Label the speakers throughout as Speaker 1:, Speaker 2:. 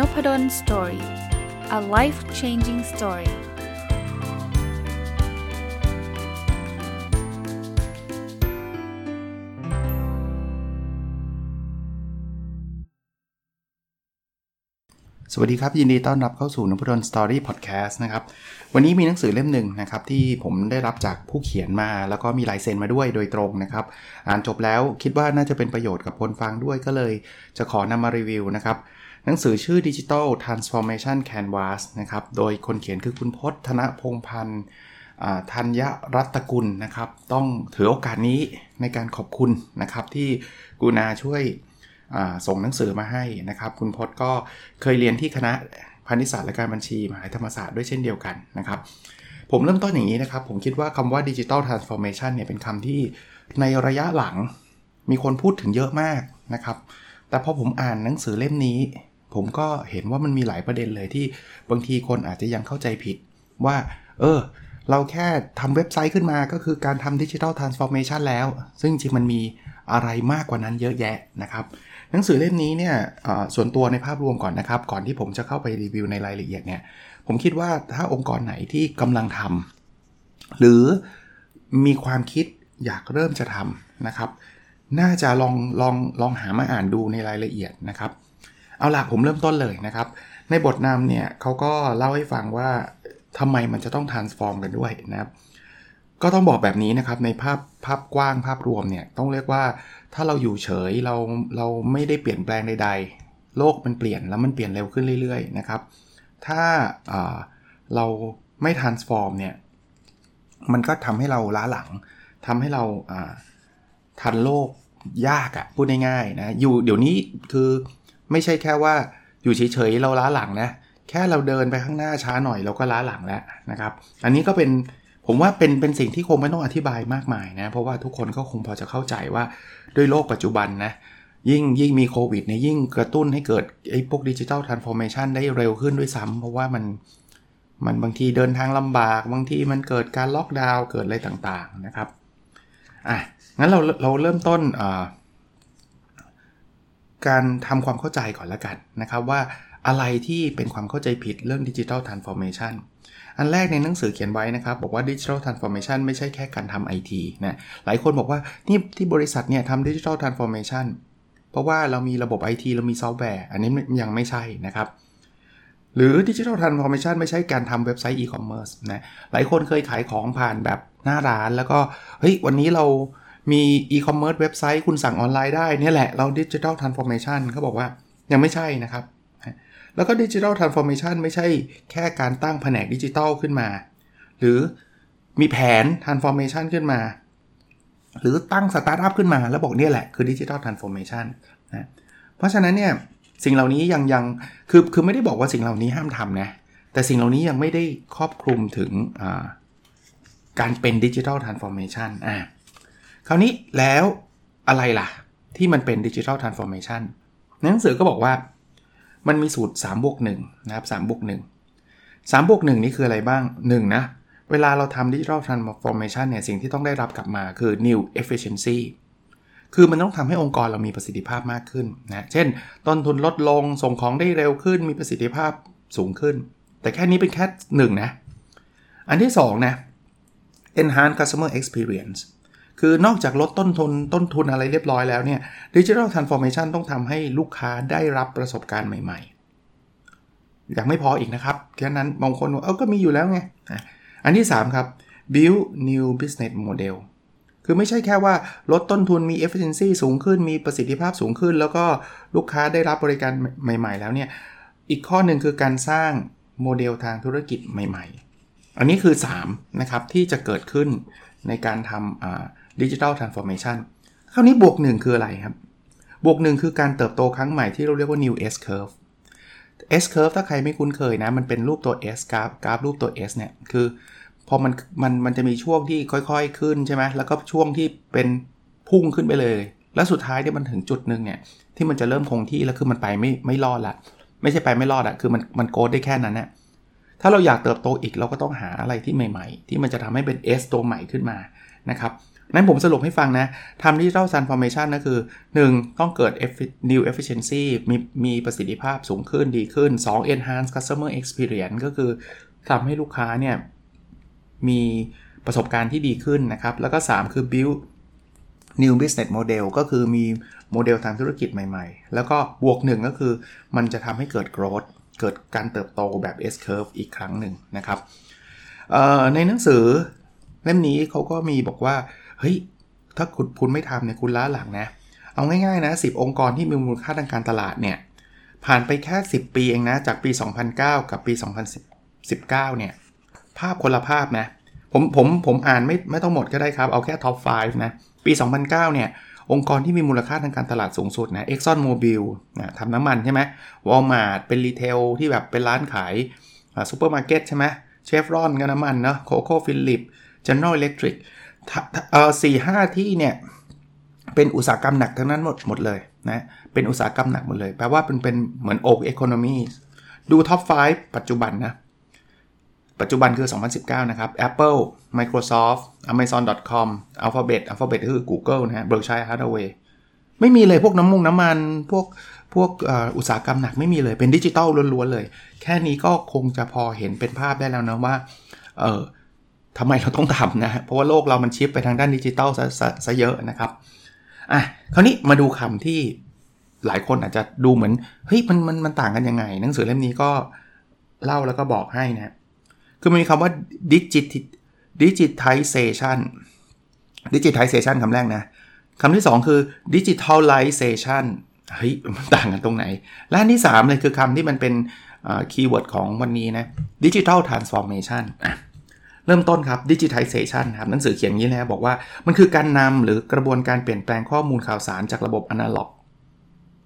Speaker 1: Nopadol Story a life changing story สวัสดีครับ ยินดีต้อนรับเข้าสู่นพดล Story พอดแคสต์นะครับ วันนี้มีหนังสือเล่มหนึ่งนะครับที่ผมได้รับจากผู้เขียนมา แล้วก็มีลายเซ็นมาด้วยโดยตรงนะครับ อ่านจบแล้วคิดว่าน่าจะเป็นประโยชน์กับคนฟังด้วยก็เลย จะขอนำมารีวิวนะครับ หนังสือชื่อ Digital Transformation Canvas นะครับ โดยคนเขียนคือคุณพจน์ธนพงพันธ์ธัญรัตกุลนะครับ ต้องถือโอกาสนี้ในการขอบคุณนะครับ ที่กูนาช่วยส่งหนังสือมาให้นะครับ คุณพจน์ก็เคยเรียนที่คณะพาณิชยศาสตร์และการบัญชีมหาธรรมศาสตร์ด้วยเช่นเดียวกันนะครับ ผมเริ่มต้นอย่างนี้นะครับ ผมคิดว่าคำว่า Digital Transformation เนี่ยเป็นคำที่ในระยะหลังมีคนพูดถึงเยอะมากนะครับ แต่พอผมอ่านหนังสือเล่มนี้ ผมก็เห็นว่ามันมีหลายประเด็นเลยที่บางทีคนอาจจะยังเข้าใจผิด ว่า เออ เราแค่ทำเว็บไซต์ขึ้นมาก็คือการทำดิจิทัลทรานส์ฟอร์เมชันแล้ว ซึ่งจริงมันมีอะไรมากกว่านั้นเยอะแยะนะครับ หนังสือเล่มนี้เนี่ยส่วนตัวในภาพรวมก่อนนะครับ ก่อนที่ผมจะเข้าไปรีวิวในรายละเอียดเนี่ย ผมคิดว่าถ้าองค์กรไหนที่กำลังทำหรือมีความคิดอยากเริ่มจะทำนะครับ น่าจะลองลองลองหามาอ่านดูในรายละเอียดนะครับ เอาล่ะผมเริ่มต้นเลยนะครับ ในบทนำเนี่ยเขาก็เล่าให้ฟังว่าทำไมมันจะต้อง transform กันด้วยนะครับ ก็ต้องบอกแบบนี้นะครับในภาพภาพกว้างภาพรวมเนี่ยต้องเรียกว่าถ้าเราอยู่เฉยเราเราไม่ได้เปลี่ยนแปลงใด ๆ โลกมันเปลี่ยนแล้วมันเปลี่ยนเร็วขึ้นเรื่อยๆนะครับ ถ้าเราไม่ transform เนี่ยมันก็ทำให้เราล้าหลังทำให้เราทันโลกยากอะพูดง่ายๆนะอยู่เดี๋ยวนี้คือ ไม่ใช่แค่ว่าอยู่เฉยๆเราล้าหลังนะ แค่เราเดินไปข้างหน้าช้าหน่อยเราก็ล้าหลังแล้วนะครับ อันนี้ก็เป็นผมว่าเป็นเป็นสิ่งที่คงไม่ต้องอธิบายมากมายนะ เพราะว่าทุกคนก็คงพอจะเข้าใจว่าด้วยโลกปัจจุบันนะยิ่งยิ่งมีโควิดเนี่ยยิ่งกระตุ้นให้เกิดไอ้พวก digital transformation ได้เร็วขึ้นด้วยซ้ำเพราะว่ามันมันบางทีเดินทางลำบาก บางทีมันเกิดการล็อกดาวน์เกิดอะไรต่างๆนะครับอะงั้นเราเราเริ่มต้นอ่า การทำความเข้าใจก่อนละกันนะครับว่าอะไรที่เป็นความเข้าใจผิดเรื่อง digital transformation อันแรกในหนังสือเขียนไว้นะครับ บอกว่า digital transformation ไม่ใช่แค่การทำไอทีนะหลายคนบอกว่านี่ที่บริษัทเนี่ยทำ digital transformation เพราะว่าเรามีระบบ IT เรามีซอฟต์แวร์ อันนี้ยังไม่ใช่นะครับ หรือ digital transformation ไม่ใช่การทำเว็บไซต์อีคอมเมิร์ซนะหลายคนเคยขายของผ่านแบบหน้าร้านแล้วก็เฮ้ยวันนี้เรา มีอีคอมเมิร์ซเว็บไซต์คุณสั่งออนไลน์ได้นี่แหละเรา digital transformation เขาบอกว่ายังไม่ใช่นะครับ แล้วก็ digital transformation ไม่ใช่แค่การตั้งแผนกดิจิทัลขึ้นมา หรือมีแผนก transformation ขึ้นมา หรือตั้งสตาร์ทอัพขึ้นมา แล้วบอกเนี่ยแหละคือ digital transformation นะเพราะฉะนั้นเนี่ยสิ่งเหล่านี้ยังยังคือคือไม่ได้บอกว่าสิ่งเหล่านี้ห้ามทำนะแต่สิ่งเหล่านี้ยังไม่ได้ครอบคลุมถึงการเป็น digital transformation อ่า คราวนี้แล้วอะไรล่ะ ที่มันเป็น digital transformation หนังสือก็บอกว่ามันมีสูตร3บวก1นะครับ3บวก1 3บวก1นี่คืออะไรบ้าง 1 นะ เวลาเราทำดิจิทัลทรานส์ฟอร์เมชันเนี่ยสิ่งที่ต้องได้รับกลับมาคือ new efficiency คือมันต้องทำให้องค์กรเรามีประสิทธิภาพมากขึ้นนะ เช่น ต้นทุนลดลง ส่งของได้เร็วขึ้น มีประสิทธิภาพสูงขึ้น แต่แค่นี้เป็นแค่1นะอันที่2นะ enhance customer experience คือนอกจากลดต้นทุนต้นทุนอะไรเรียบร้อยแล้วเนี่ยdigital transformation ต้องทำให้ลูกค้าได้รับประสบการณ์ใหม่ๆยังไม่พออีกนะครับแค่นั้นบางคนว่าเออก็มีอยู่แล้วไง อันที่ 3 ครับ build new business model คือไม่ใช่แค่ว่าลดต้นทุนมี efficiency สูงขึ้นมีประสิทธิภาพสูงขึ้น แล้วก็ลูกค้าได้รับบริการใหม่ ๆ แล้วเนี่ยอีกข้อหนึ่งคือการสร้างโมเดลทางธุรกิจใหม่ ๆ อันนี้คือ 3 นะครับ ที่จะเกิดขึ้นในการทำ ดิจิทัลทรานส์ฟอร์เมชันคราวนี้บวกหนึ่งคืออะไรครับ บวกหนึ่งคือการเติบโตครั้งใหม่ที่เราเรียกว่า new S curve S curve ถ้าใครไม่คุ้นเคยนะ มันเป็นรูปตัว S กราฟกราฟรูปตัว S เนี่ยคือพอมันมันมันจะมีช่วงที่ค่อย ๆ ขึ้นใช่ไหมแล้วก็ช่วงที่เป็นพุ่งขึ้นไปเลย แล้วสุดท้ายเนี่ยมันถึงจุดหนึ่งเนี่ยที่มันจะเริ่มคงที่แล้วคือมันไปไม่ไม่รอดละไม่ใช่ไปไม่รอดอะคือมันมันโกดได้แค่นั้นนะถ้าเราอยากเติบโตอีกเราก็ต้องหาอะไรที่ใหม่ ๆ ที่มันจะทำให้เป็น S ตัวใหม่ขึ้นมานะครับ นั้นผมสรุปให้ฟังนะทำ digital transformation ก็คือ 1. ต้องเกิด new efficiency มีมีประสิทธิภาพสูงขึ้นดีขึ้น 2. enhance customer experience ก็คือทำให้ลูกค้าเนี่ย มีประสบการณ์ที่ดีขึ้นนะครับ แล้วก็ 3 คือ build new business model ก็คือมีโมเดลทางธุรกิจใหม่ๆ แล้วก็บวกหนึ่งก็คือมันจะทำให้เกิด growth เกิดการเติบโตแบบ S curve อีกครั้งหนึ่งนะครับในหนังสือเล่มนี้เขาก็มีบอกว่า เฮ้ย ถ้าคุณคุณไม่ทำเนี่ยคุณล้าหลังนะ เอาง่ายๆนะ 10 องค์กรที่มีมูลค่าทางการตลาดเนี่ย ผ่านไปแค่ 10 ปีเองนะ จากปี 2009 กับปี 2019 เนี่ย ภาพคนละภาพนะ ผมผมผมอ่านไม่ไม่ต้องหมดก็ได้ครับ เอาแค่ท็อป 5 นะ ปี 2009 เนี่ยองค์กรที่มีมูลค่าทางการตลาดสูงสุดนะ Exxon Mobil นะทำน้ำมันใช่ไหม Walmart เป็น retail ที่แบบเป็นร้านขายซูเปอร์มาร์เก็ตใช่ไหมเชฟรอนก็น้ำมันเนาะ ConocoPhillips General Electric เอ่อสี่ห้าที่เนี่ยเป็นอุตสาหกรรมหนักทั้งนั้นหมดหมดเลยนะเป็นอุตสาหกรรมหนักหมดเลยแปลว่าเป็นเป็นเหมือน old economy ดู top 5 ปัจจุบันนะ ปัจจุบันคือ 2019 นะครับ Apple Microsoft Amazon.com Alphabet Alphabet คือ Google นะฮะ Berkshire Hathaway ไม่มีเลยพวกน้ำมุงน้ำมัน พวกพวกอุตสาหกรรมหนักไม่มีเลยเป็นดิจิตอลล้วนๆเลย แค่นี้ก็คงจะพอเห็นเป็นภาพได้แล้วนะว่าเออ ทำไมเราต้องทำนะเพราะว่าโลกเรามันชิปไปทางด้านดิจิตอลซะซะซะเยอะนะครับอะคราวนี้มาดูคำที่หลายคนอาจจะดูเหมือนเฮ้ยมันมันมันต่างกันยังไง หนังสือเล่มนี้ก็เล่าแล้วก็บอกให้นะคือมันมีคำว่า digit digitization digitization คำแรกนะคำที่ 2 คือ digitalization เฮ้ยมันต่างกันตรงไหน และอันที่ 3 เลยคือคำที่มันเป็นคีย์เวิร์ดของวันนี้นะ digital transformation อะ เริ่มต้นครับ digitization ครับหนังสือเขียนอย่างนี้นะบอกว่ามันคือการนำหรือกระบวนการเปลี่ยนแปลงข้อมูลข่าวสารจากระบบอนาล็อก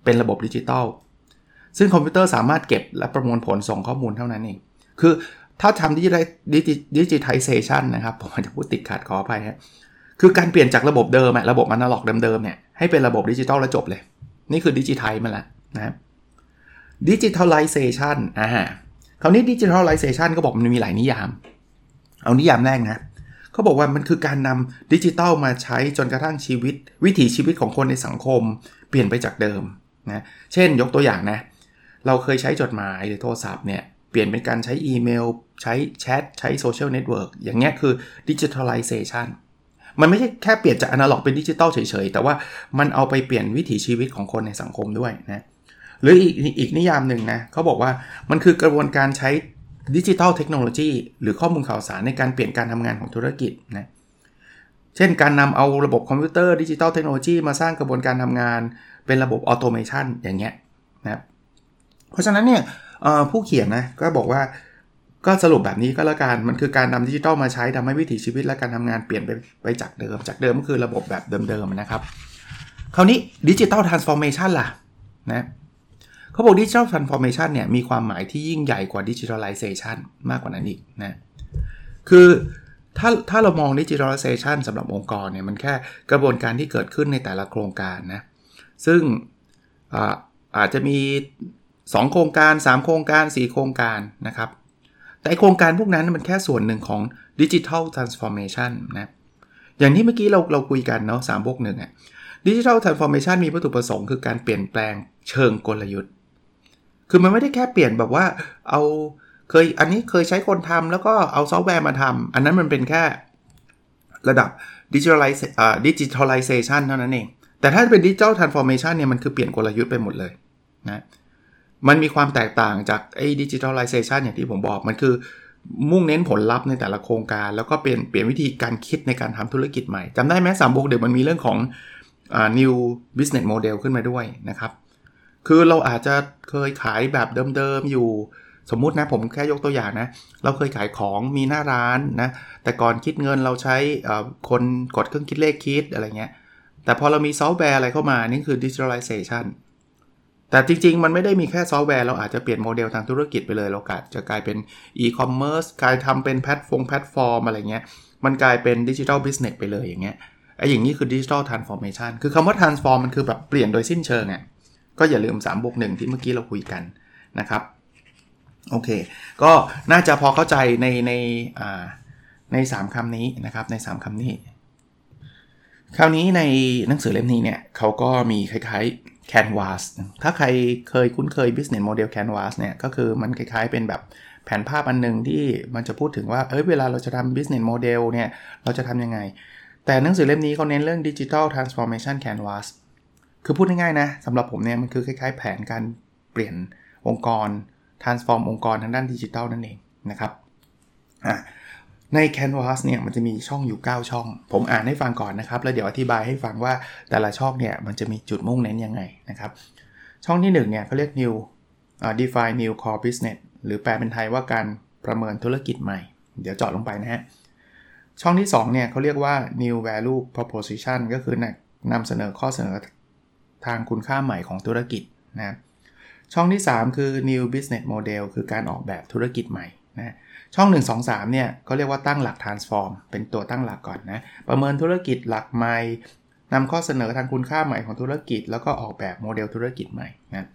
Speaker 1: เป็นระบบดิจิตอลซึ่งคอมพิวเตอร์สามารถเก็บและประมวลผลส่งข้อมูลเท่านั้นเองคือถ้าทำ digitization นะครับผมจะพูดติดขัดขออภัยครับคือการเปลี่ยนจากระบบเดิมอะระบบอนาล็อกเดิมๆเนี่ยให้เป็นระบบดิจิตอลแล้วจบเลย นี่คือ digitization แล้วนะ digitalization อ่าคราวนี้ digitalization ก็บอกมันมีหลายนิยาม เอานิยามแรกนะเขาบอกว่ามันคือการนำดิจิตอลมาใช้จนกระทั่งชีวิต วิถีชีวิตของคนในสังคม เปลี่ยนไปจากเดิมนะเช่นยกตัวอย่างนะเราเคยใช้จดหมายหรือโทรศัพท์เนี่ยเปลี่ยนเป็นการใช้อีเมล ใช้แชทใช้โซเชียลเน็ตเวิร์กอย่างเงี้ยคือ digitalization มันไม่ใช่แค่เปลี่ยนจากอนาล็อกเป็นดิจิตอลเฉยๆ แต่ว่ามันเอาไปเปลี่ยนวิถีชีวิตของคนในสังคมด้วยนะหรืออีกอีกนิยามหนึ่งนะเขาบอกว่ามันคือกระบวนการใช้ digital technology หรือข้อมูลข่าวสารในการเปลี่ยนการทำงานของธุรกิจนะเช่นการนำเอาระบบคอมพิวเตอร์ digital technology มาสร้างกระบวนการทำงาน เป็นระบบ automation อย่างเงี้ยนะเพราะฉะนั้นเนี่ยผู้เขียนนะก็บอกว่าก็สรุปแบบนี้ก็แล้วกันมันคือการนำดิจิทัลมาใช้ทำให้วิถีชีวิตและการทำงานเปลี่ยนไปไปจากเดิม จากเดิมก็คือระบบแบบเดิมๆนะครับ คราวนี้ digital transformation ล่ะนะ เขาบอก digital transformation เนี่ยมีความหมายที่ยิ่งใหญ่กว่า digitalizationมากกว่านั้นอีกนะคือถ้าถ้าเรามอง digitalization สำหรับองค์กรเนี่ยมันแค่กระบวนการที่เกิดขึ้นในแต่ละโครงการนะซึ่งอาอาจจะมี 2 โครงการ 3 โครงการ 4 โครงการนะครับ แต่โครงการพวกนั้นมันแค่ส่วนหนึ่งของ digital transformation นะอย่างที่เมื่อกี้เราเราคุยกันเนาะสามบวกหนึ่งอะ digital transformation มีวัตถุประสงค์คือการเปลี่ยนแปลงเชิงกลยุทธ์ คือมันไม่ได้แค่เปลี่ยนแบบว่าเอาเคยอันนี้เคยใช้คนทำแล้วก็เอาซอฟต์แวร์มาทำอันนั้นมันเป็นแค่ระดับ digitalize digitalization เท่านั้นเอง แต่ถ้าเป็น digital transformation เนี่ยมันคือเปลี่ยนกลยุทธ์ไปหมดเลยนะมันมีความแตกต่างจากไอ้ digitalization อย่างที่ผมบอกมันคือมุ่งเน้นผลลัพธ์ในแต่ละโครงการ แล้วก็เปลี่ยนเปลี่ยนวิธีการคิดในการทำธุรกิจใหม่จำได้ไหมสามบวกเดี๋ยวมันมีเรื่องของอ่า new business model ขึ้นมาด้วยนะครับ คือเราอาจจะเคยขายแบบเดิมๆอยู่ สมมุตินะผมแค่ยกตัวอย่างนะ เราเคยขายของมีหน้าร้านนะ แต่ก่อนคิดเงินเราใช้คนกดเครื่องคิดเลขคิดอะไรเงี้ย แต่พอเรามีซอฟต์แวร์อะไรเข้ามานี่คือ digitalization แต่จริง ๆ มันไม่ได้มีแค่ซอฟต์แวร์เราอาจจะเปลี่ยนโมเดลทางธุรกิจไปเลยเราอาจจะกลายเป็น e-commerce กลายทำเป็นแพลตฟอร์มแพลตฟอร์มอะไรเงี้ย มันกลายเป็น digital business ไปเลยอย่างเงี้ยไอ้อย่างนี้คือ digital transformation คือคำว่า transform มันคือแบบเปลี่ยนโดยสิ้นเชิงอะ ก็อย่าลืม3บวก1ที่เมื่อกี้เราคุยกันนะครับโอเค ก็น่าจะพอเข้าใจในในใน3คำนี้นะครับใน 3คำนี้ คราวนี้ในหนังสือเล่มนี้เนี่ยเขาก็มีคล้ายๆ Canvas ถ้าใครเคยคุ้นเคย business model Canvas เนี่ยก็คือมันคล้ายๆเป็นแบบแผนภาพอันหนึ่งที่มันจะพูดถึงว่า เอ้ยเวลาเราจะทำ business model เนี่ย เราจะทำยังไง แต่หนังสือเล่มนี้เขาเน้นเรื่อง digital transformation canvas คือพูดง่ายๆนะสำหรับผมเนี่ยมันคือคล้ายๆ แผนการเปลี่ยนองค์กร transform องค์กรทางด้านดิจิทัลนั่นเองนะครับใน Canvas เนี่ยมันจะมีช่องอยู่ 9 ช่อง ผมอ่านให้ฟังก่อนนะครับ แล้วเดี๋ยวอธิบายให้ฟังว่าแต่ละช่องเนี่ยมันจะมีจุดมุ่งเน้นยังไงนะครับ ช่องที่1เนี่ยเขาเรียก new uh, define new core business หรือแปลเป็นไทยว่าการประเมินธุรกิจใหม่ เดี๋ยวจอดลงไปนะฮะ ช่องที่2เนี่ยเขาเรียกว่า new value proposition ก็คือนำเสนอข้อเสนอ ทางคุณค่าใหม่ของธุรกิจนะช่องที่ 3 คือ new business model คือการออกแบบธุรกิจใหม่นะช่อง 1 2 3เนี่ยเขาเรียกว่าตั้งหลัก transform เป็นตัวตั้งหลักก่อนนะประเมินธุรกิจหลักใหม่นำข้อเสนอทางคุณค่าใหม่ของธุรกิจ แล้วก็ออกแบบโมเดลธุรกิจใหม่นะ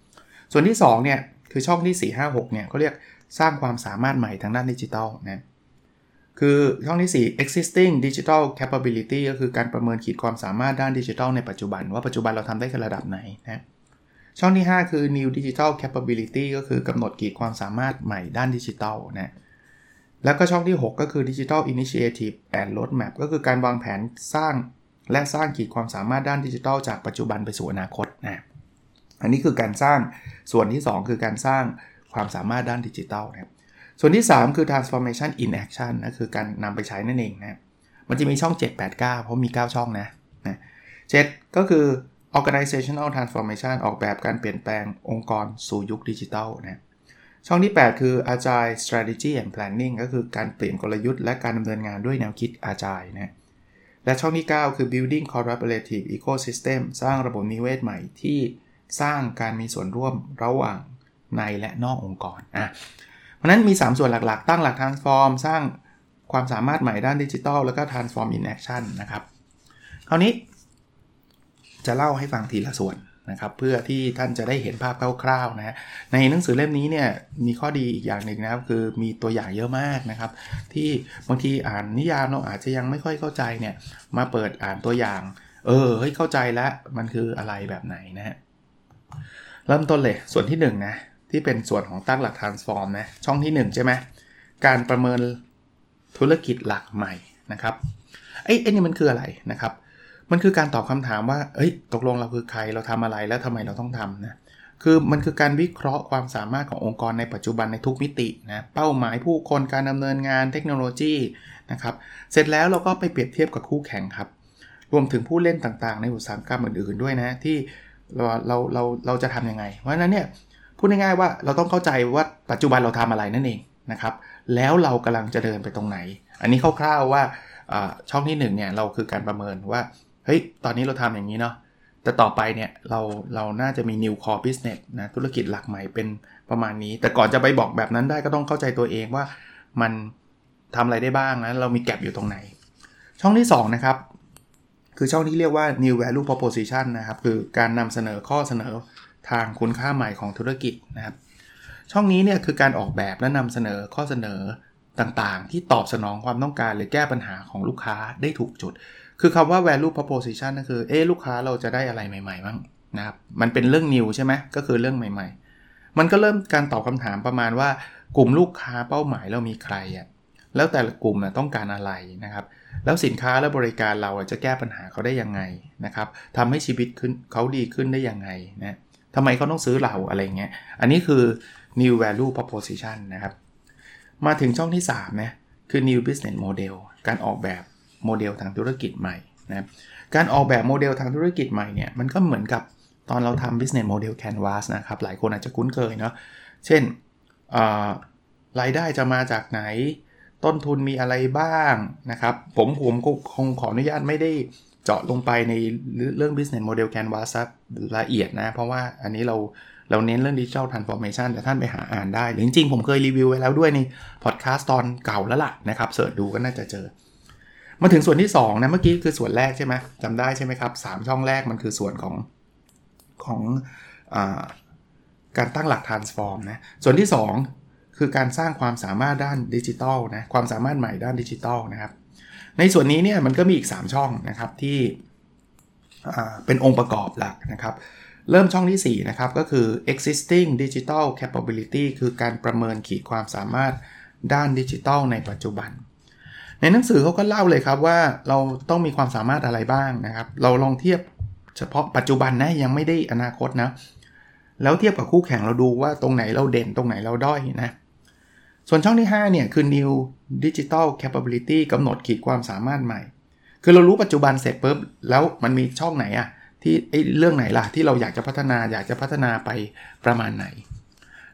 Speaker 1: ส่วนที่2เนี่ยคือช่องที่ 4 5 6เนี่ยเขาเรียกสร้างความสามารถใหม่ทางด้านดิจิทัลนะ คือช่องที่ 4 existing digital capability ก็คือการประเมินขีดความสามารถด้านดิจิทัลในปัจจุบัน ว่าปัจจุบันเราทำได้กันระดับไหนนะช่องที่ 5 คือ new digital capability ก็คือกำหนดขีดความสามารถใหม่ด้านดิจิทัลนะแล้วก็ช่องที่ 6 ก็คือ Digital Initiative and Roadmap ก็คือการวางแผนสร้างและสร้างขีดความสามารถด้านดิจิทัลจากปัจจุบันไปสู่อนาคตนะอันนี้คือการสร้างส่วนที่ 2 คือการสร้างความสามารถด้านดิจิทัลนะ ส่วนที่ 3 คือ transformation in action นะคือการนำไปใช้นั่นเองนะมันจะมีช่อง 7 8 9 เพราะมี 9 ช่องนะนะ7ก็คือ organizational transformation ออกแบบการเปลี่ยนแปลงองค์กรสู่ยุคดิจิทัลนะช่องที่ 8 คือ Agile Strategy and Planning ก็คือการเปลี่ยนกลยุทธ์และการดำเนินงานด้วยแนวคิด Agile นะและช่องที่ 9 คือ Building Collaborative Ecosystem สร้างระบบนิเวศใหม่ที่สร้างการมีส่วนร่วมระหว่างในและนอกองค์กรอะ เพราะนั้นมี 3 ส่วนหลักๆ ตั้งหลัก transform สร้างความสามารถใหม่ด้านดิจิทัลแล้วก็ transform in action นะครับ คราวนี้ จะเล่าให้ฟังทีละส่วนนะครับเพื่อที่ท่านจะได้เห็นภาพคร่าวๆนะฮะในหนังสือเล่มนี้เนี่ยมีข้อดีอีกอย่างหนึ่งนะครับคือมีตัวอย่างเยอะมากนะครับ ที่บางทีอ่านนิยามเราอาจจะยังไม่ค่อยเข้าใจเนี่ยมาเปิดอ่านตัวอย่าง เออเฮ้ยเข้าใจแล้วมันคืออะไรแบบไหนนะฮะเริ่มต้นเลยส่วนที่1นนะ ที่เป็นส่วนของตั้งหลัก transform นะช่องที่ 1 ใช่ไหมการประเมินธุรกิจหลักใหม่นะครับไอ้ไอ้นี่มันคืออะไรนะครับ มันคือการตอบคำถามว่าเอ้ยตกลงเราคือใครเราทำอะไรแล้วทำไมเราต้องทำนะคือมันคือการวิเคราะห์ความสามารถขององค์กรในปัจจุบันในทุกมิตินะเป้าหมายผู้คนการดำเนินงานเทคโนโลยีนะครับเสร็จแล้วเราก็ไปเปรียบเทียบกับคู่แข่งครับ รวมถึงผู้เล่นต่างๆ ในอุตสาหกรรมอื่นๆด้วยนะที่เราเราเราเราจะทํำยังไง เพราะฉะนั้นเนี่ย พูดง่ายๆว่าเราต้องเข้าใจว่าปัจจุบันเราทำอะไรนั่นเองนะครับ แล้วเรากำลังจะเดินไปตรงไหน อันนี้คร่าวๆว่าช่องที่1เนี่ยเราคือการประเมินว่าเฮ้ยตอนนี้เราทำอย่างนี้เนาะแต่ต่อไปเนี่ยเราเราน่าจะมี new core business นะธุรกิจหลักใหม่เป็นประมาณนี้ แต่ก่อนจะไปบอกแบบนั้นได้ก็ต้องเข้าใจตัวเองว่ามันทำอะไรได้บ้างนะเรามีแกลบอยู่ตรงไหน ช่องที่ 2 นะครับ คือช่องที่เรียกว่า new value proposition นะครับ คือการนำเสนอข้อเสนอ ทางคุณค่าใหม่ของธุรกิจนะครับ ช่องนี้เนี่ยคือการออกแบบและนำเสนอข้อเสนอต่างๆ ที่ตอบสนองความต้องการหรือแก้ปัญหาของลูกค้าได้ถูกจุด คือคำว่า value proposition ก็คือเอ๊ลูกค้าเราจะได้อะไรใหม่ๆบ้างนะครับ มันเป็นเรื่อง new ใช่ไหมก็คือเรื่องใหม่ ๆ มันก็เริ่มการตอบคำถามประมาณว่า กลุ่มลูกค้าเป้าหมายเรามีใครอะแล้วแต่ละกลุ่มนะต้องการอะไรนะครับ แล้วสินค้าและบริการเราจะแก้ปัญหาเขาได้ยังไงนะครับทำให้ชีวิตขึ้นเขาดีขึ้นได้ยังไงนะ ทำไมเขาต้องซื้อเราอะไรเงี้ย อันนี้คือ new value proposition นะครับ มาถึงช่องที่3นะคือ new business model การออกแบบโมเดลทางธุรกิจใหม่นะการออกแบบโมเดลทางธุรกิจใหม่เนี่ยมันก็เหมือนกับตอนเราทำ business model canvas นะครับ หลายคนอาจจะคุ้นเคยเนาะเช่นรายได้จะมาจากไหน ต้นทุนมีอะไรบ้างนะครับ ผมผมคงขออนุญาตไม่ได้ เจาะลงไปในเรื่อง business model canvas ละเอียดนะ เพราะว่าอันนี้เราเราเน้นเรื่อง digital transformation แต่ท่านไปหาอ่านได้ หรือจริงๆ ผมเคยรีวิวไว้แล้วด้วยในพอดแคสต์ตอนเก่าแล้วล่ะนะครับเสิร์ชดูก็น่าจะเจอ มาถึงส่วนที่ 2 นะ เมื่อกี้คือส่วนแรกใช่ไหมจำได้ใช่ไหมครับ 3 ช่องแรกมันคือส่วนของของอการตั้งหลัก transform นะ ส่วนที่ 2 คือการสร้างความสามารถด้านดิจิทัลนะ ความสามารถใหม่ด้านดิจิทัลนะครับ ในส่วนนี้เนี่ยมันก็มีอีก 3 ช่องนะครับที่เป็นองค์ประกอบหลักนะครับ เริ่มช่องที่ 4 นะครับ ก็คือ existing digital capability คือการประเมินขีดความสามารถด้านดิจิทัลในปัจจุบัน ในหนังสือเขาก็เล่าเลยครับว่าเราต้องมีความสามารถอะไรบ้างนะครับ เราลองเทียบเฉพาะปัจจุบันนะยังไม่ได้อนาคตนะ แล้วเทียบกับคู่แข่งเราดูว่าตรงไหนเราเด่นตรงไหนเราด้อยนะ ส่วนช่องที่ 5 เนี่ย คือ new digital capability กำหนดขีดความสามารถใหม่ คือเรารู้ปัจจุบันเสร็จปุ๊บแล้วมันมีช่องไหนอะที่ไอ้เรื่องไหนล่ะ ที่เราอยากจะพัฒนาอยากจะพัฒนาไปประมาณไหน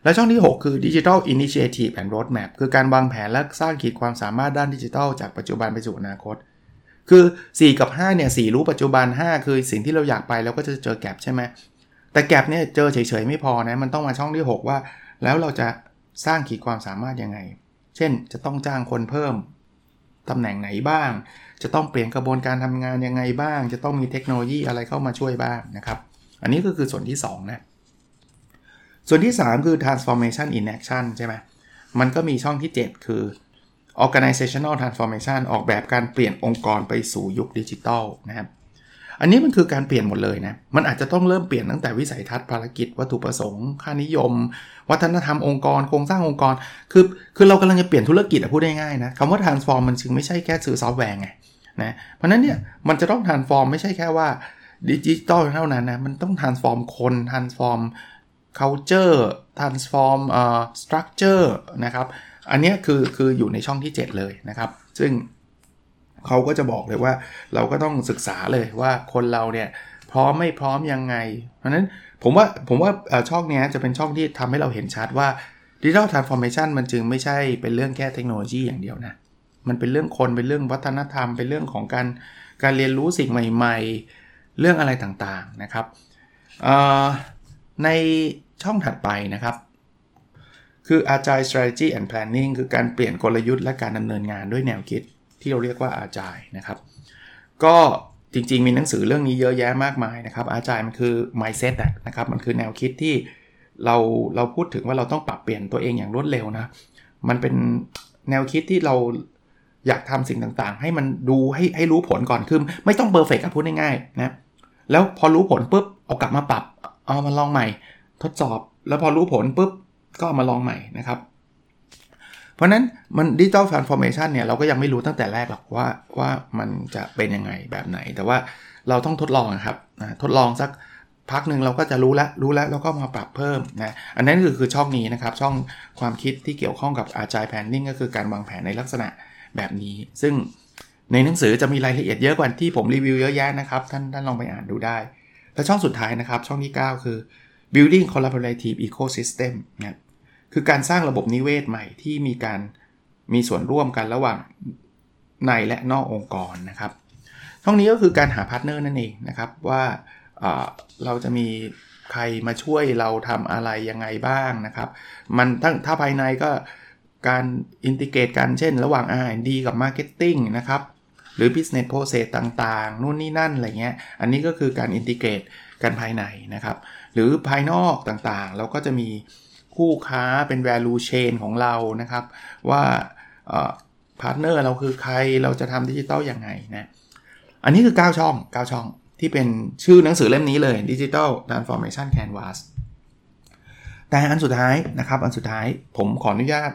Speaker 1: และช่องที่ 6 คือ Digital Initiative and Roadmap คือการวางแผนและสร้างขีดความสามารถด้านดิจิทัลจากปัจจุบันไปสู่อนาคต คือ 4 กับ 5 เนี่ย 4 รู้ปัจจุบัน 5 คือสิ่งที่เราอยากไปเราก็จะเจอแกลบใช่ไหมแต่แกลบเนี่ยเจอเฉยๆไม่พอนะมันต้องมาช่องที่ 6 ว่า แล้วเราจะ สร้างขีดความสามารถยังไง เช่น จะต้องจ้างคนเพิ่มตำแหน่งไหนบ้าง จะต้องเปลี่ยนกระบวนการทำงานยังไงบ้าง จะต้องมีเทคโนโลยีอะไรเข้ามาช่วยบ้างนะครับ อันนี้ก็คือส่วนที่ 2 นะ ส่วนที่ 3 คือ transformation in action ใช่ไหมมันก็มีช่องที่ 7 คือ organizational transformation ออกแบบการเปลี่ยนองค์กรไปสู่ยุคดิจิทัลนะครับ อันนี้มันคือการเปลี่ยนหมดเลยนะ มันอาจจะต้องเริ่มเปลี่ยนตั้งแต่วิสัยทัศน์ภารกิจ วัตถุประสงค์ ค่านิยม วัฒนธรรมองค์กร โครงสร้างองค์กร คือ คือเรากำลังจะเปลี่ยนธุรกิจอะพูดง่ายๆนะคำว่า transform มันจึงไม่ใช่แค่ซื้อซอฟต์แวร์ไงนะ เพราะนั้นเนี่ย มันจะต้อง transform ไม่ใช่แค่ว่าดิจิตอลเท่านั้นนะ มันต้อง transform คน transform culture transform เอ่อ structure นะครับ อันนี้คือ คืออยู่ในช่องที่ 7 เลยนะครับ ซึ่ง เขาก็จะบอกเลยว่าเราก็ต้องศึกษาเลยว่าคนเราเนี่ยพร้อมไม่พร้อมยังไง เพราะนั้นผมว่าผมว่าช่องนี้จะเป็นช่องที่ทำให้เราเห็นชัดว่า Digital Transformation มันจึงไม่ใช่เป็นเรื่องแค่เทคโนโลยีอย่างเดียวนะ มันเป็นเรื่องคนเป็นเรื่องวัฒนธรรม เป็นเรื่องของการการเรียนรู้สิ่งใหม่ ๆ เรื่องอะไรต่างๆนะครับในช่องถัดไปนะครับ คือ Agile Strategy and Planning คือการเปลี่ยนกลยุทธ์และการดำเนินงานด้วยแนวคิด ที่เราเรียกว่าอาจายนะครับ ก็จริงๆ มีหนังสือเรื่องนี้เยอะแยะมากมายนะครับอาจายมันคือ mindset นะครับมันคือแนวคิดที่เราเราพูดถึงว่าเราต้องปรับเปลี่ยนตัวเองอย่างรวดเร็วนะมันเป็นแนวคิดที่เราอยากทำสิ่งต่างๆ ให้มันดูให้ให้รู้ผลก่อนคือไม่ต้อง perfect พูดง่ายๆนะแล้วพอรู้ผลปุ๊บเอากลับมาปรับเอามาลองใหม่ ทดสอบ แล้วพอรู้ผลปุ๊บก็มาลองใหม่นะครับ เพราะนั้นมัน digital transformation เนี่ยเราก็ยังไม่รู้ตั้งแต่แรกหรอกว่าว่ามันจะเป็นยังไงแบบไหน แต่ว่าเราต้องทดลองครับนะทดลองสักพักหนึ่งเราก็จะรู้แล้วรู้แล้วแล้วก็มาปรับเพิ่มนะอันนั้นคือคือช่องนี้นะครับ ช่องความคิดที่เกี่ยวข้องกับ agile planning ก็คือการวางแผนในลักษณะแบบนี้ ซึ่งในหนังสือจะมีรายละเอียดเยอะกว่าที่ผมรีวิวเยอะแยะนะครับ ท่านท่านลองไปอ่านดูได้ และช่องสุดท้ายนะครับ ช่องที่ 9 คือ building collaborative ecosystem นะ คือการสร้างระบบนิเวศใหม่ที่มีการมีส่วนร่วมกันระหว่างในและนอกองค์กรนะครับช่องนี้ก็คือการหา partner นั่นเองนะครับว่าเราจะมีใครมาช่วยเราทำอะไรยังไงบ้างนะครับ มันทั้งถ้าภายในก็การ integrate กันเช่น ระหว่าง R&D กับ Marketing นะครับ หรือ Business Process ต่างๆ นู่นนี่นั่นอะไรเงี้ย อันนี้ก็คือการ integrate กันภายในนะครับ หรือภายนอกต่างๆ เราก็จะมี คู่ค้าเป็น value chain ของเรานะครับ ว่า partner เราคือใครเราจะทำดิจิตอลยังไงนะอันนี้คือ 9 ช่อง 9 ช่องที่เป็นชื่อหนังสือเล่มนี้เลย Digital Transformation Canvas แต่อันสุดท้ายนะครับ อันสุดท้ายผมขออนุญาต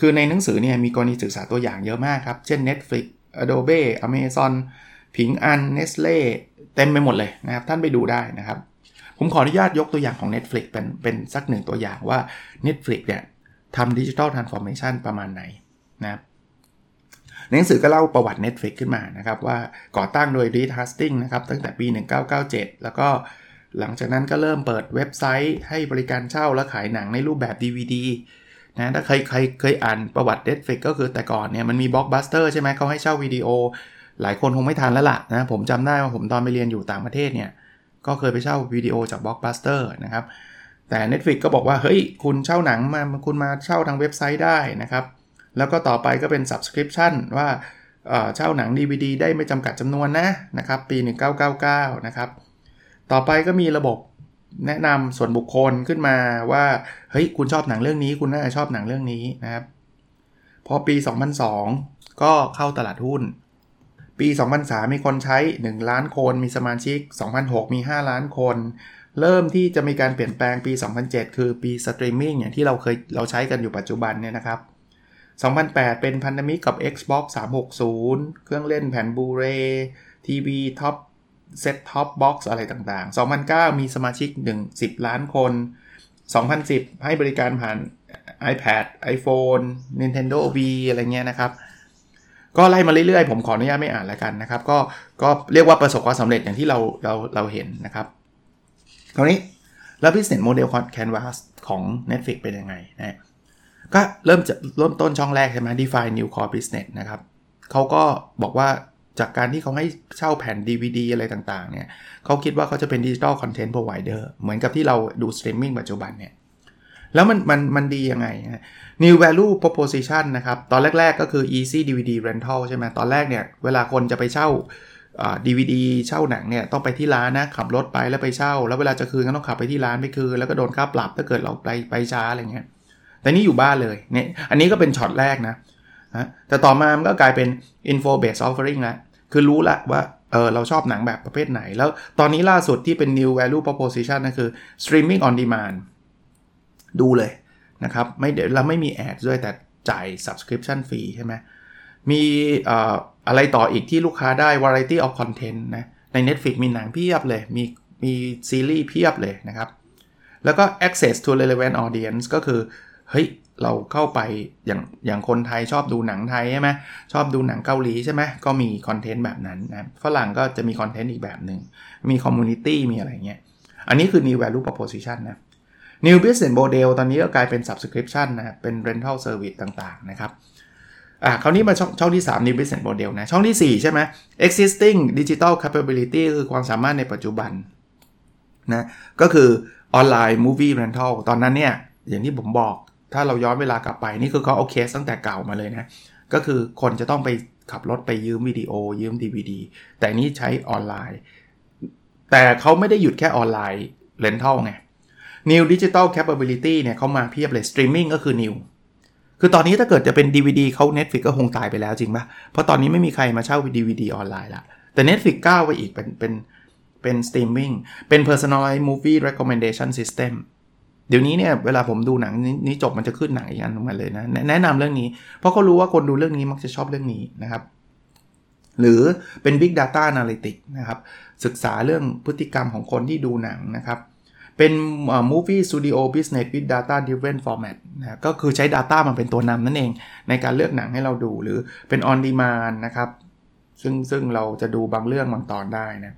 Speaker 1: คือในหนังสือเนี่ยมีกรณีศึกษาตัวอย่างเยอะมากครับ เช่น Netflix Adobe Amazon ผิงอัน Nestle เต็มไปหมดเลยนะครับ ท่านไปดูได้นะครับ ผมขออนุญาตยกตัวอย่างของ Netflix เป็นเป็นสักหนึ่งตัวอย่างว่า Netflix เนี่ยทำดิจิทัลทรานส์ฟอร์เมชันประมาณไหนนะครับหนังสือก็เล่าประวัติ Netflix ขึ้นมานะครับ ว่าก่อตั้งโดย Reed Hastings นะครับ ตั้งแต่ปี 1997 แล้วก็หลังจากนั้นก็เริ่มเปิดเว็บไซต์ให้บริการเช่าและขายหนังในรูปแบบ DVD นะถ้าใครใครเคยอ่านประวัติ Netflix ก็คือแต่ก่อนเนี่ยมันมีบล็อกบัสเตอร์ใช่ไหมเขาให้เช่าวิดีโอ หลายคนคงไม่ทันแล้วล่ะนะผมจำได้ว่าผมตอนไปเรียนอยู่ต่างประเทศเนี่ย ก็เคยไปเช่าวิดีโอจากบล็อกบัสเตอร์นะครับ แต่ Netflix ก็บอกว่า เฮ้ย คุณเช่าหนังมาคุณมาเช่าทางเว็บไซต์ได้นะครับ แล้วก็ต่อไปก็เป็น Subscription ว่าเช่าหนัง DVD ได้ไม่จำกัดจำนวนนะนะครับ ปี 1999 นะครับ ต่อไปก็มีระบบแนะนำส่วนบุคคลขึ้นมาว่า เฮ้ย คุณชอบหนังเรื่องนี้ คุณน่าจะชอบหนังเรื่องนี้นะครับ พอปี 2002 ก็เข้าตลาดหุ้น ปี 2003 มีคนใช้ 1 ล้านคน มีสมาชิก 2006 มี 5 ล้านคน เริ่มที่จะมีการเปลี่ยนแปลงปี 2007 คือปีสตรีมมิ่งอย่างที่เราเคยเราใช้กันอยู่ปัจจุบันเนี่ยนะครับ 2008 เป็นพันธมิตรกับ Xbox 360 เครื่องเล่นแผ่น Blu-ray ทีวี top set-top box อะไรต่างๆ 2009 มีสมาชิก 1 10 ล้านคน 2010 ให้บริการผ่าน iPad iPhone Nintendo Wii อะไรเงี้ยนะครับ ก็ไล่มาเรื่อยๆ ผมขออนุญาตไม่อ่านแล้วกันนะครับ ก็ก็เรียกว่าประสบความสำเร็จอย่างที่เราเราเราเห็นนะครับคราวนี้แล้ว business model canvas ของ Netflix เป็นยังไงนะก็เริ่มจะเริ่มต้นช่องแรกใช่ไหม define new core business นะครับเขาก็บอกว่าจากการที่เขาให้เช่าแผ่น DVD อะไรต่างๆ เนี่ยเขาคิดว่าเขาจะเป็น digital content provider เหมือนกับที่เราดูสตรีมมิ่งปัจจุบันเนี่ย แล้วมันมันมันดียังไง New Value Proposition นะครับ ตอนแรก ๆ ก็คือ Easy DVD Rental ใช่ไหมตอนแรกเนี่ย เวลาคนจะไปเช่าดีวีดีเช่าหนังเนี่ยต้องไปที่ร้านนะขับรถไปแล้วไปเช่า แล้วเวลาจะคืนก็ต้องขับไปที่ร้านไปคืนแล้วก็โดนค่าปรับถ้าเกิดเราไปไปช้าอะไรเงี้ยแต่นี่อยู่บ้านเลยเนี่ยอันนี้ก็เป็นช็อตแรกนะนะแต่ต่อมามันก็กลายเป็น info based offering แล้วคือรู้ละว่าเออเราชอบหนังแบบประเภทไหน แล้วตอนนี้ล่าสุดที่เป็น new value proposition นั่นคือ streaming on demand ดูเลย นะครับไม่เดี๋ยวเราไม่มีแอดด้วยแต่จ่าย subscription ฟรีใช่ไหมมีอะไรต่ออีกที่ลูกค้าได้ variety of content นะใน Netflix มีหนังเพียบเลย มีมีซีรีส์เพียบเลยนะครับ แล้วก็ access to relevant audience ก็คือ เฮ้ย เราเข้าไปอย่างอย่างคนไทยชอบดูหนังไทยใช่ไหมชอบดูหนังเกาหลีใช่ไหมก็มี content แบบนั้นนะฝรั่งก็จะมี content อีกแบบหนึ่งมี community มีอะไรเงี้ย อันนี้คือ new value proposition นะ new business model ตอนนี้ก็กลายเป็น subscription นะเป็น rental service ต่างๆนะครับอ่าคราวนี้มาช่องช่องที่ 3 new business model นะช่องที่ 4 ใช่ไหม existing digital capability คือความสามารถในปัจจุบันนะก็คือออนไลน์ movie rental ตอนนั้นเนี่ยอย่างที่ผมบอกถ้าเราย้อนเวลากลับไป นี่คือเขาเอาเคสตั้งแต่เก่ามาเลยนะ ก็คือคนจะต้องไปขับรถไปยืมวิดีโอ ยืม DVD แต่นี้ใช้ออนไลน์ แต่เขาไม่ได้หยุดแค่ออนไลน์เลนทัลไง New Digital Capability เนี่ยเขามาเพียบเลย Streaming ก็คือ New คือตอนนี้ถ้าเกิดจะเป็น DVD เขา Netflix ก็คงตายไปแล้วจริงปะเพราะตอนนี้ไม่มีใครมาเช่า DVD ออนไลน์ละ แต่ Netflix ก้าวไปอีกเป็นเป็นเป็น Streaming เป็น Personalized Movie Recommendation System เดี๋ยวนี้เนี่ยเวลาผมดูหนังนี้จบมันจะขึ้นหนังอีกอันมาเลยนะ แนะนำเรื่องนี้ เพราะเขารู้ว่าคนดูเรื่องนี้มักจะชอบเรื่องนี้นะครับ หรือเป็น Big Data Analytics นะครับ ศึกษาเรื่องพฤติกรรมของคนที่ดูหนังนะครับ เป็น Movie Studio Business with Data Driven Format นะก็คือใช้ Data มันเป็นตัวนำนั่นเอง ในการเลือกหนังให้เราดูหรือเป็น On Demand นะครับ ซึ่งซึ่งเราจะดูบางเรื่องบางตอนได้นะ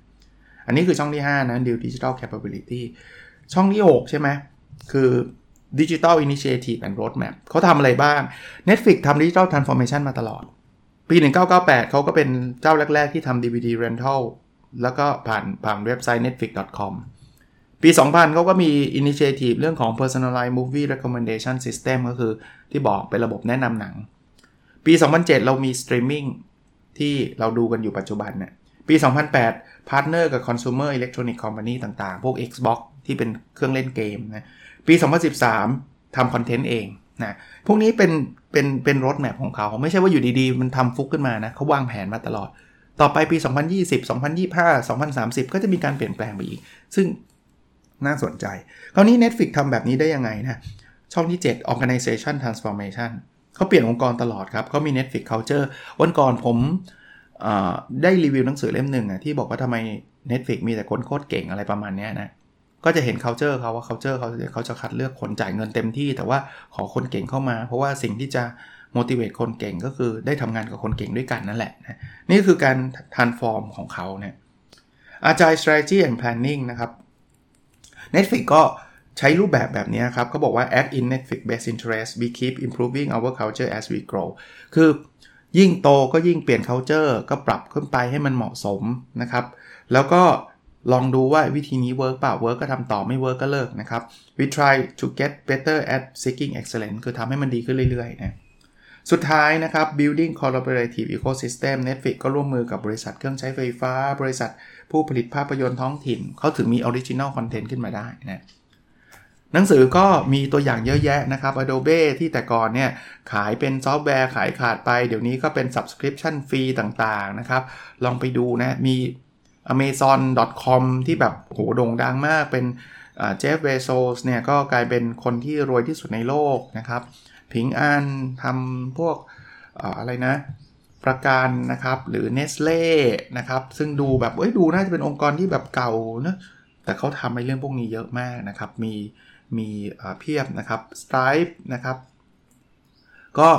Speaker 1: อันนี้คือช่องที่ 5 นะ Digital Capability ช่องที่ 6 ใช่ไหมคือ Digital Initiative and Roadmap เขาทำอะไรบ้าง Netflix ทำ Digital Transformation มาตลอด ปี 1998 เขาก็เป็นเจ้าแรก ๆ ที่ทำ DVD Rental แล้วก็ผ่านผ่านเว็บไซต์ netflix.com ปี 2000เขาก็มี Initiative เรื่องของ Personalized Movie Recommendation System ก็คือที่บอกเป็นระบบแนะนำหนัง ปี 2007 เรามี Streaming ที่เราดูกันอยู่ปัจจุบันเนี่ยปี 2008 partner กับ Consumer Electronic Company ต่างๆ พวก Xbox ที่เป็นเครื่องเล่นเกมนะปี 2013ทำ content เองนะพวกนี้เป็นเป็นเป็น roadmap ของเขา ไม่ใช่ว่าอยู่ดีๆ มันทำฟลุกขึ้นมานะเขาวางแผนมาตลอด ต่อไปปี 2020 2025 2030 ก็จะมีการเปลี่ยนแปลงไปอีก ซึ่ง น่าสนใจ คราวนี้ Netflix ทำแบบนี้ได้ยังไงนะช่องที่ 7 Organization Transformation เขาเปลี่ยนองค์กรตลอดครับเขามี Netflix Culture วันก่อนผมได้รีวิวหนังสือเล่มหนึ่งอะที่บอกว่าทำไม Netflix มีแต่คนโคตรเก่งอะไรประมาณนี้นะก็จะเห็น culture เขาว่า culture เขาเขาจะคัดเลือกคนจ่ายเงินเต็มที่ แต่ว่าขอคนเก่งเข้ามา เพราะว่าสิ่งที่จะ motivate คนเก่งก็คือได้ทำงานกับคนเก่งด้วยกันนั่นแหละนะนี่คือการ transform ของเขาเนี่ย agile strategy and planning นะครับ Netflix ก็ใช้รูปแบบแบบนี้ครับเขาบอกว่า act in Netflix best interest we keep improving our culture as we grow คือยิ่งโตก็ยิ่งเปลี่ยน culture ก็ปรับขึ้นไปให้มันเหมาะสมนะครับ แล้วก็ลองดูว่าวิธีนี้ work เปล่า work ก็ทำต่อไม่ work ก็เลิกนะครับ we try to get better at seeking excellence คือทำให้มันดีขึ้นเรื่อยๆนะ สุดท้ายนะครับ building collaborative ecosystem Netflix ก็ร่วมมือกับบริษัทเครื่องใช้ไฟฟ้า บริษัทผู้ผลิตภาพยนตร์ท้องถิ่น เขาถึงมี original content ขึ้นมาได้นะหนังสือก็มีตัวอย่างเยอะแยะนะครับ Adobe ที่แต่ก่อนเนี่ย ขายเป็นซอฟต์แวร์ขายขาดไป เดี๋ยวนี้ก็เป็น subscription ฟรีต่างๆนะครับ ลองไปดูนะ มี amazon.com ที่แบบโหโด่งดังมากเป็นเจฟเวโซสเนี่ยก็กลายเป็นคนที่รวยที่สุดในโลกนะครับ ผิงอันทำพวกอะไรนะประกันนะครับ หรือ Nestle นะครับ ซึ่งดูแบบเอ้ยดูน่าจะเป็นองค์กรที่แบบเก่านะแต่เขาทำในเรื่องพวกนี้เยอะมากนะครับ มีมีเพียบนะครับ Stripe นะครับ ก็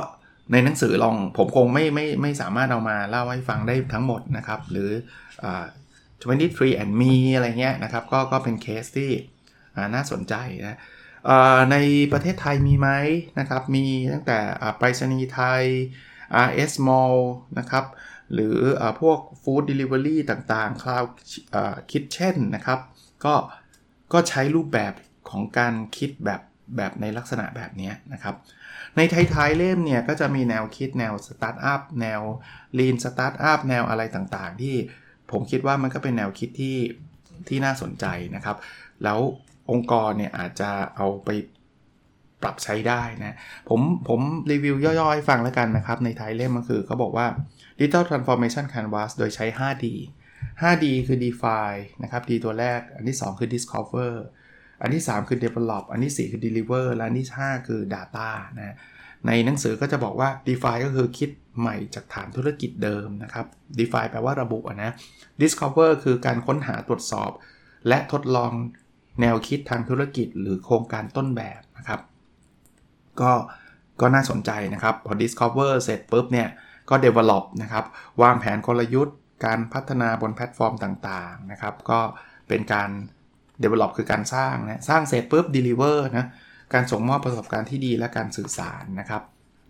Speaker 1: ในหนังสือลองผมคงไม่ไม่ไม่สามารถเอามาเล่าให้ฟังได้ทั้งหมดนะครับ หรือ23andMe อะไรเงี้ยนะครับ ก็ก็เป็นเคสที่น่าสนใจนะ ในประเทศไทยมีไหมนะครับ มีตั้งแต่ไปรษณีย์ไทย RS Mall นะครับ หรือพวก Food Delivery ต่างๆ Cloud Kitchen นะครับ ก็ก็ใช้รูปแบบของการคิดแบบแบบในลักษณะแบบนี้นะครับ ในท้ายๆเล่มเนี่ยก็จะมีแนวคิดแนวสตาร์ทอัพแนว Lean Startup แนวอะไรต่างๆ ที่ผมคิดว่ามันก็เป็นแนวคิดที่ที่น่าสนใจนะครับ แล้ว องค์กรเนี่ยอาจจะเอาไปปรับใช้ได้นะผมผมรีวิวย่อยๆ ฟังแล้วกันนะครับ ในท้ายเล่มก็คือเขาบอกว่า Digital Transformation Canvas โดยใช้ 5D 5D คือ define นะครับ D ตัวแรก อันที่ 2 คือ discover อันที่ 3 คือ develop อันที่ 4 คือ deliver และอันที่ 5 คือ data นะ ในหนังสือก็จะบอกว่า define ก็คือคิดใหม่จากฐานธุรกิจเดิมนะครับ define แปลว่าระบุนะ discover คือการค้นหาตรวจสอบ และทดลอง แนวคิดทางธุรกิจหรือโครงการต้นแบบนะครับ ก็ก็น่าสนใจนะครับ พอ discover เสร็จปุ๊บเนี่ย ก็ develop นะครับ วางแผนกลยุทธ์ การพัฒนาบนแพลตฟอร์มต่างๆนะครับ ก็เป็นการ develop คือการสร้างนะสร้างเสร็จปุ๊บ deliver นะการส่งมอบประสบการณ์ที่ดีและการสื่อสารนะครับ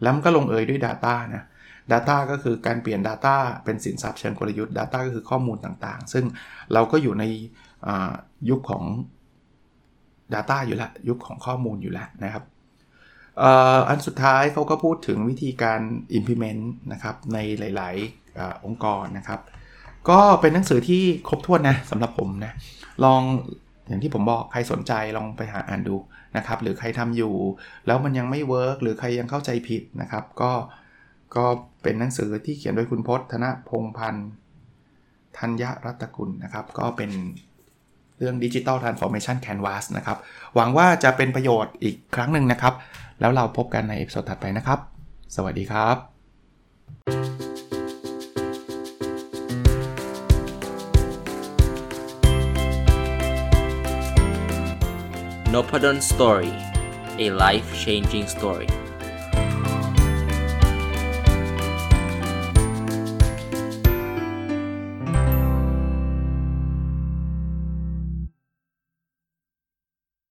Speaker 1: แล้วมันก็ลงเอยด้วย Data นะ Data ก็คือการเปลี่ยน Data เป็นสินทรัพย์เชิงกลยุทธ์ Data ก็คือข้อมูลต่างๆ ซึ่งเราก็อยู่ในยุคของ Data อยู่ล้วยุคของข้อมูลอยู่แล้วนะครับอันสุดท้ายเขาก็พูดถึงวิธีการ implement นะครับในหลาย ๆอองค์กรนะครับ ก็เป็นหนังสือที่ครบถ้วนนะสำหรับผมนะลองอย่างที่ผมบอกใครสนใจลองไปหาอ่านดูนะครับ หรือใครทำอยู่ แล้วมันยังไม่เวิร์กหรือใครยังเข้าใจผิดนะครับ ก็ก็เป็นหนังสือที่เขียนโดยคุณพจน์ธนพงศ์พรรณ ธัญญรัตตกุลนะครับ ก็เป็น เรื่อง Digital Transformation Canvas นะครับ หวังว่าจะเป็นประโยชน์อีกครั้งหนึ่งนะครับ แล้วเราพบกันใน episode ถัดไปนะครับ สวัสดีครับ
Speaker 2: n o p a d o n Story a life changing story